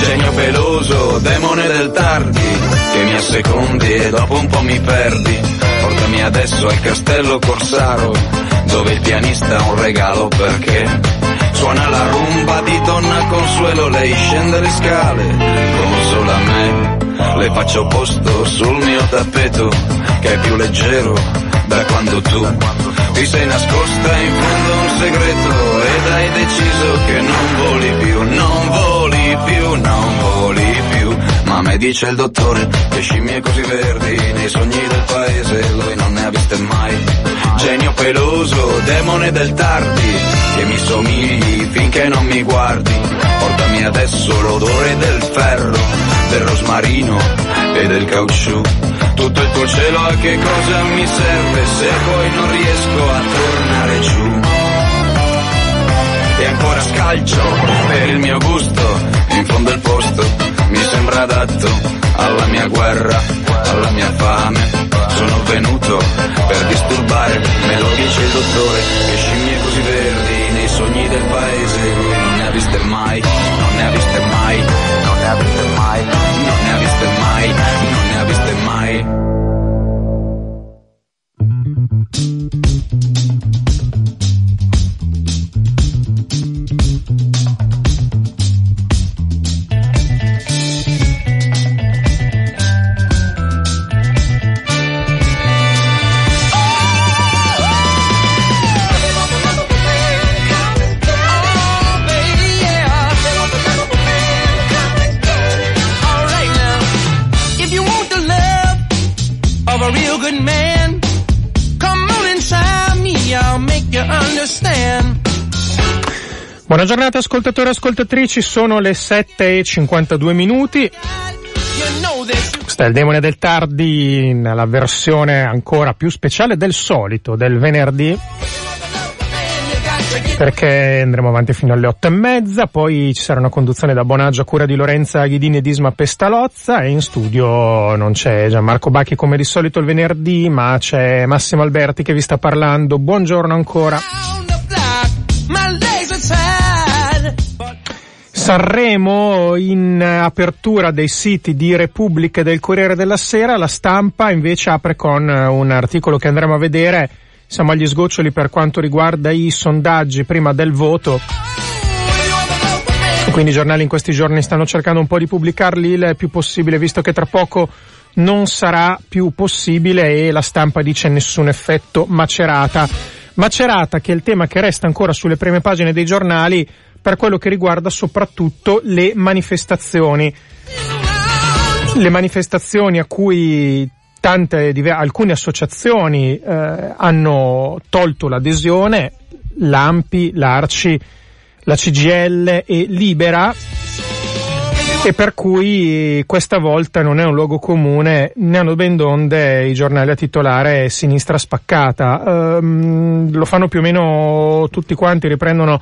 Genio peloso, demone del tardi, che mi assecondi e dopo un po' mi perdi. Portami adesso al castello Corsaro, dove il pianista ha un regalo perché suona la rumba di donna Consuelo, lei scende le scale, consola me. Le faccio posto sul mio tappeto, che è più leggero da quando tu ti sei nascosta in fondo un segreto ed hai deciso che non voli più, non voli più, non voli più. Ma me dice il dottore che scimmie così verdi nei sogni del paese lui non ne ha viste mai. Genio peloso, demone del tardi, che mi somigli finché non mi guardi. Portami adesso l'odore del ferro, del rosmarino e del caucciù. Tutto il tuo cielo a che cosa mi serve se poi non riesco a tornare giù? E ancora scalcio per il mio gusto, in fondo il posto mi sembra adatto alla mia guerra, alla mia fame. Sono venuto per disturbare, me lo dice il dottore, che scimmie così verdi nei sogni del paese, non ne ha viste mai, non ne ha viste mai, non ne ha viste mai, non ne ha viste mai, non ne ha viste mai. Buona giornata ascoltatori e ascoltatrici, sono le 7 e 52 minuti. Questa è il demone del tardi nella versione ancora più speciale del solito, del venerdì, perché andremo avanti fino alle 8 e mezza, poi ci sarà una conduzione da Bonaggio a cura di Lorenza Ghidini e Disma Pestalozza e in studio non c'è Gianmarco Bacchi come di solito il venerdì, ma c'è Massimo Alberti che vi sta parlando. Buongiorno ancora. Sanremo in eh, apertura dei siti di Repubblica e del Corriere della Sera, la stampa invece apre con eh, un articolo che andremo a vedere, siamo agli sgoccioli per quanto riguarda i sondaggi prima del voto. Quindi i giornali in questi giorni stanno cercando un po' di pubblicarli il più possibile, visto che tra poco non sarà più possibile e la stampa dice nessun effetto macerata. Macerata che è il tema che resta ancora sulle prime pagine dei giornali per quello che riguarda soprattutto le manifestazioni. Le manifestazioni a cui tante, alcune associazioni eh, hanno tolto l'adesione, l'AMPI, l'ARCI, la CGL e Libera, e per cui questa volta non è un luogo comune, ne hanno ben donde i giornali a titolare sinistra spaccata. Ehm, lo fanno più o meno tutti quanti, riprendono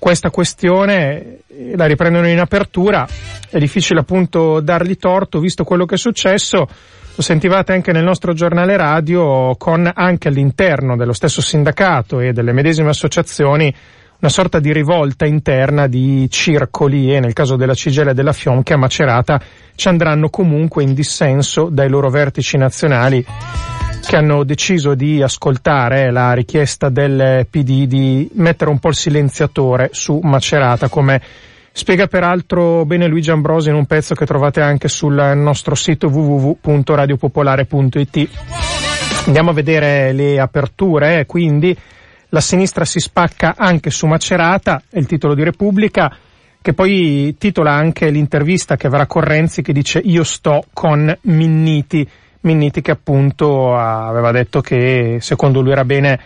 questa questione, eh, la riprendono in apertura, è difficile appunto dargli torto visto quello che è successo. Lo sentivate anche nel nostro giornale radio con anche all'interno dello stesso sindacato e delle medesime associazioni una sorta di rivolta interna di circoli e nel caso della CGL e della FIOM che a Macerata ci andranno comunque in dissenso dai loro vertici nazionali che hanno deciso di ascoltare la richiesta del PD di mettere un po' il silenziatore su Macerata come spiega peraltro bene Luigi Ambrosi in un pezzo che trovate anche sul nostro sito www.radiopopolare.it. Andiamo a vedere le aperture, quindi la sinistra si spacca anche su Macerata, è il titolo di Repubblica, che poi titola anche l'intervista che avrà con Renzi che dice io sto con Minniti, Minniti che appunto aveva detto che secondo lui era bene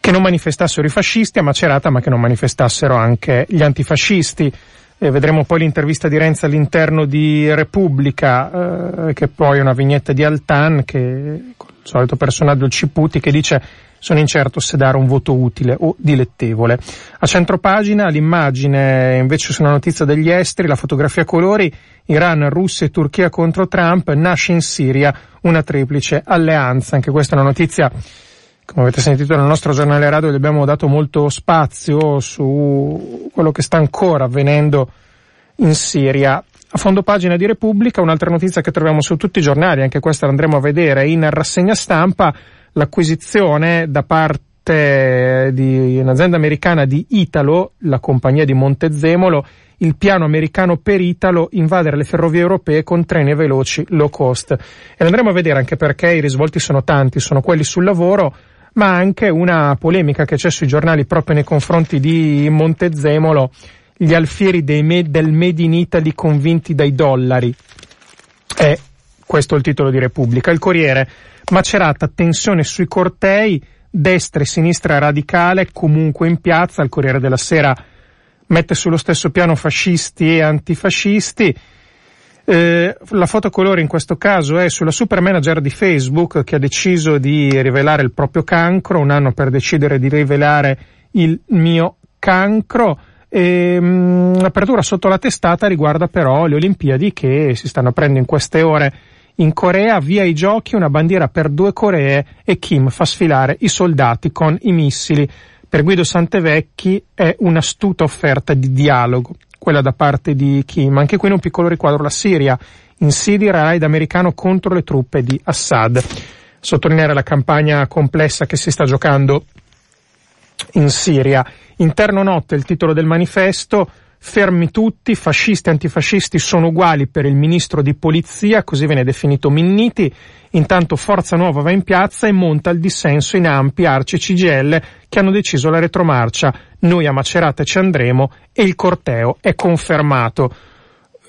che non manifestassero i fascisti a Macerata ma che non manifestassero anche gli antifascisti. E vedremo poi l'intervista di Renzi all'interno di Repubblica, eh, che poi è una vignetta di Altan, che col solito personaggio Ciputi, che dice sono incerto se dare un voto utile o dilettevole. A centropagina l'immagine invece su una notizia degli esteri, la fotografia a colori, Iran, Russia e Turchia contro Trump, nasce in Siria una triplice alleanza. Anche questa è una notizia come avete sentito nel nostro giornale radio, gli abbiamo dato molto spazio su quello che sta ancora avvenendo in Siria. A fondo pagina di Repubblica, un'altra notizia che troviamo su tutti i giornali, anche questa andremo a vedere in rassegna stampa, l'acquisizione da parte di un'azienda americana di Italo, la compagnia di Montezemolo, il piano americano per Italo invadere le ferrovie europee con treni veloci low cost. E andremo a vedere anche perché i risvolti sono tanti, sono quelli sul lavoro, ma anche una polemica che c'è sui giornali proprio nei confronti di Montezemolo, gli alfieri me- del Made in Italy convinti dai dollari. È questo è il titolo di Repubblica. Il Corriere, Macerata, tensione sui cortei, destra e sinistra radicale, comunque in piazza, il Corriere della Sera mette sullo stesso piano fascisti e antifascisti, eh, la fotocolore in questo caso è sulla super manager di Facebook che ha deciso di rivelare il proprio cancro, un anno per decidere di rivelare il mio cancro. E, mh, l'apertura sotto la testata riguarda però le Olimpiadi che si stanno aprendo in queste ore in Corea, via i giochi, una bandiera per due Coree e Kim fa sfilare i soldati con i missili. Per Guido Santevecchi è un'astuta offerta di dialogo quella da parte di Kim. Anche qui in un piccolo riquadro la Siria, insidia raid americano contro le truppe di Assad. Sottolineare la campagna complessa che si sta giocando in Siria. Interno notte il titolo del manifesto, fermi tutti, fascisti e antifascisti sono uguali per il ministro di polizia, così viene definito Minniti, intanto Forza Nuova va in piazza e monta il dissenso in ampi arci CGL che hanno deciso la retromarcia, noi a Macerata ci andremo e il corteo è confermato.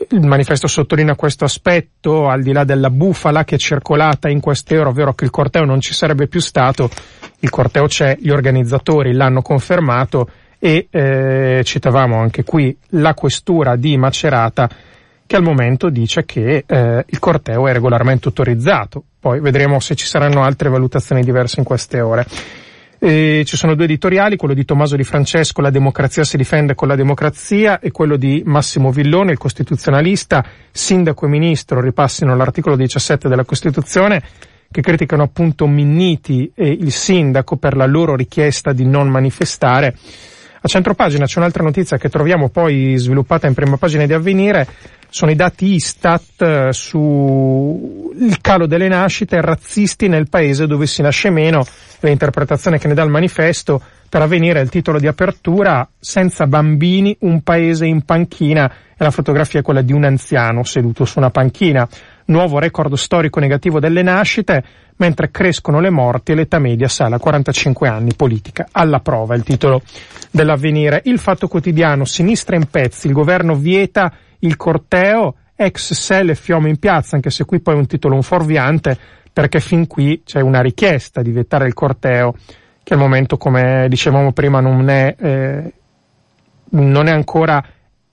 Il manifesto sottolinea questo aspetto, al di là della bufala che è circolata in queste ore, ovvero che il corteo non ci sarebbe più stato, il corteo c'è, gli organizzatori l'hanno confermato e eh, citavamo anche qui la questura di Macerata che al momento dice che eh, il corteo è regolarmente autorizzato. Poi vedremo se ci saranno altre valutazioni diverse in queste ore. E ci sono due editoriali, quello di Tommaso Di Francesco, La democrazia si difende con la democrazia, e quello di Massimo Villone, il costituzionalista, sindaco e ministro, ripassino l'articolo 17 della Costituzione, che criticano appunto Minniti e il sindaco per la loro richiesta di non manifestare. A centropagina c'è un'altra notizia che troviamo poi sviluppata in prima pagina di Avvenire, sono i dati Istat eh, sul calo delle nascite razzisti nel paese dove si nasce meno, l'interpretazione che ne dà il manifesto per avvenire il titolo di apertura, senza bambini, un paese in panchina, e la fotografia è quella di un anziano seduto su una panchina. Nuovo record storico negativo delle nascite, mentre crescono le morti e l'età media sale a 45 anni. Politica alla prova, il titolo dell'avvenire. Il fatto quotidiano, sinistra in pezzi, il governo vieta il corteo, ex Sell e Fiume in piazza, anche se qui poi è un titolo un fuorviante, perché fin qui c'è una richiesta di vietare il corteo, che al momento, come dicevamo prima, non è, eh, non è ancora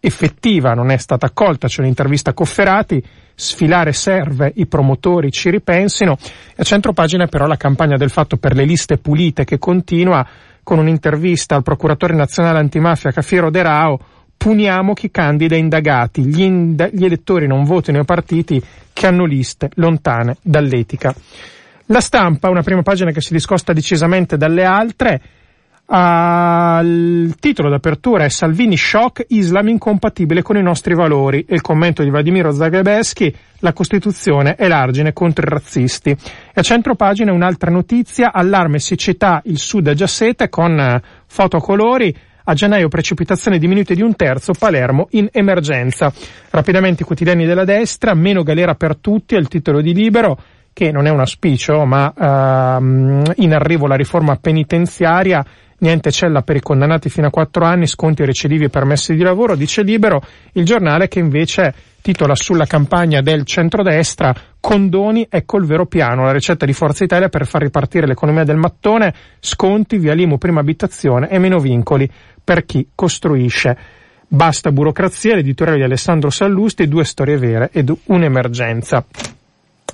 effettiva, non è stata accolta, c'è un'intervista a Cofferati, sfilare serve, i promotori ci ripensino, e a centro pagina però la campagna del fatto per le liste pulite che continua con un'intervista al procuratore nazionale antimafia Cafiero De Rao, puniamo chi candida indagati, gli, ind- gli elettori non votino i partiti che hanno liste lontane dall'etica. La stampa, una prima pagina che si discosta decisamente dalle altre, Il titolo d'apertura è Salvini shock, Islam incompatibile con i nostri valori e il commento di Vladimiro Zagrebeschi, la Costituzione è l'argine contro i razzisti. E a centro pagina un'altra notizia, allarme siccità, il sud è già sete con uh, foto a gennaio precipitazioni diminuite di un terzo, Palermo in emergenza. Rapidamente i quotidiani della destra, meno galera per tutti, è il titolo di Libero, che non è un auspicio, ma uh, in arrivo la riforma penitenziaria niente cella per i condannati fino a quattro anni, sconti recidivi e permessi di lavoro, dice Libero, il giornale che invece titola sulla campagna del centrodestra condoni, ecco il vero piano, la ricetta di Forza Italia per far ripartire l'economia del mattone, sconti, via Limu, prima abitazione e meno vincoli per chi costruisce. Basta burocrazia, l'editoriale di Alessandro Sallusti, due storie vere ed un'emergenza.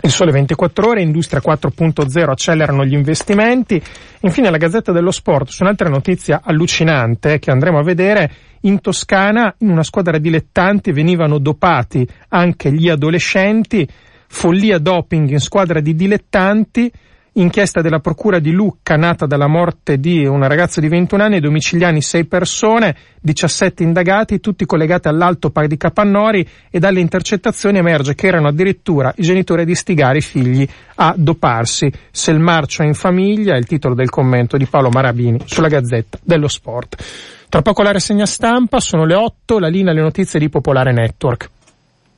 Il Sole 24 Ore, Industria 4.0 accelerano gli investimenti. Infine la Gazzetta dello Sport, su un'altra notizia allucinante che andremo a vedere, in Toscana in una squadra dilettanti venivano dopati anche gli adolescenti, follia doping in squadra di dilettanti, inchiesta della procura di Lucca nata dalla morte di una ragazza di 21 anni, domiciliani 6 persone, 17 indagati, tutti collegati all'alto par di Capannori e dalle intercettazioni emerge che erano addirittura i genitori ad istigare i figli a doparsi. Se il marcio è in famiglia è il titolo del commento di Paolo Marabini sulla Gazzetta dello Sport. Tra poco la rassegna stampa, sono le 8, la linea alle notizie di Popolare Network.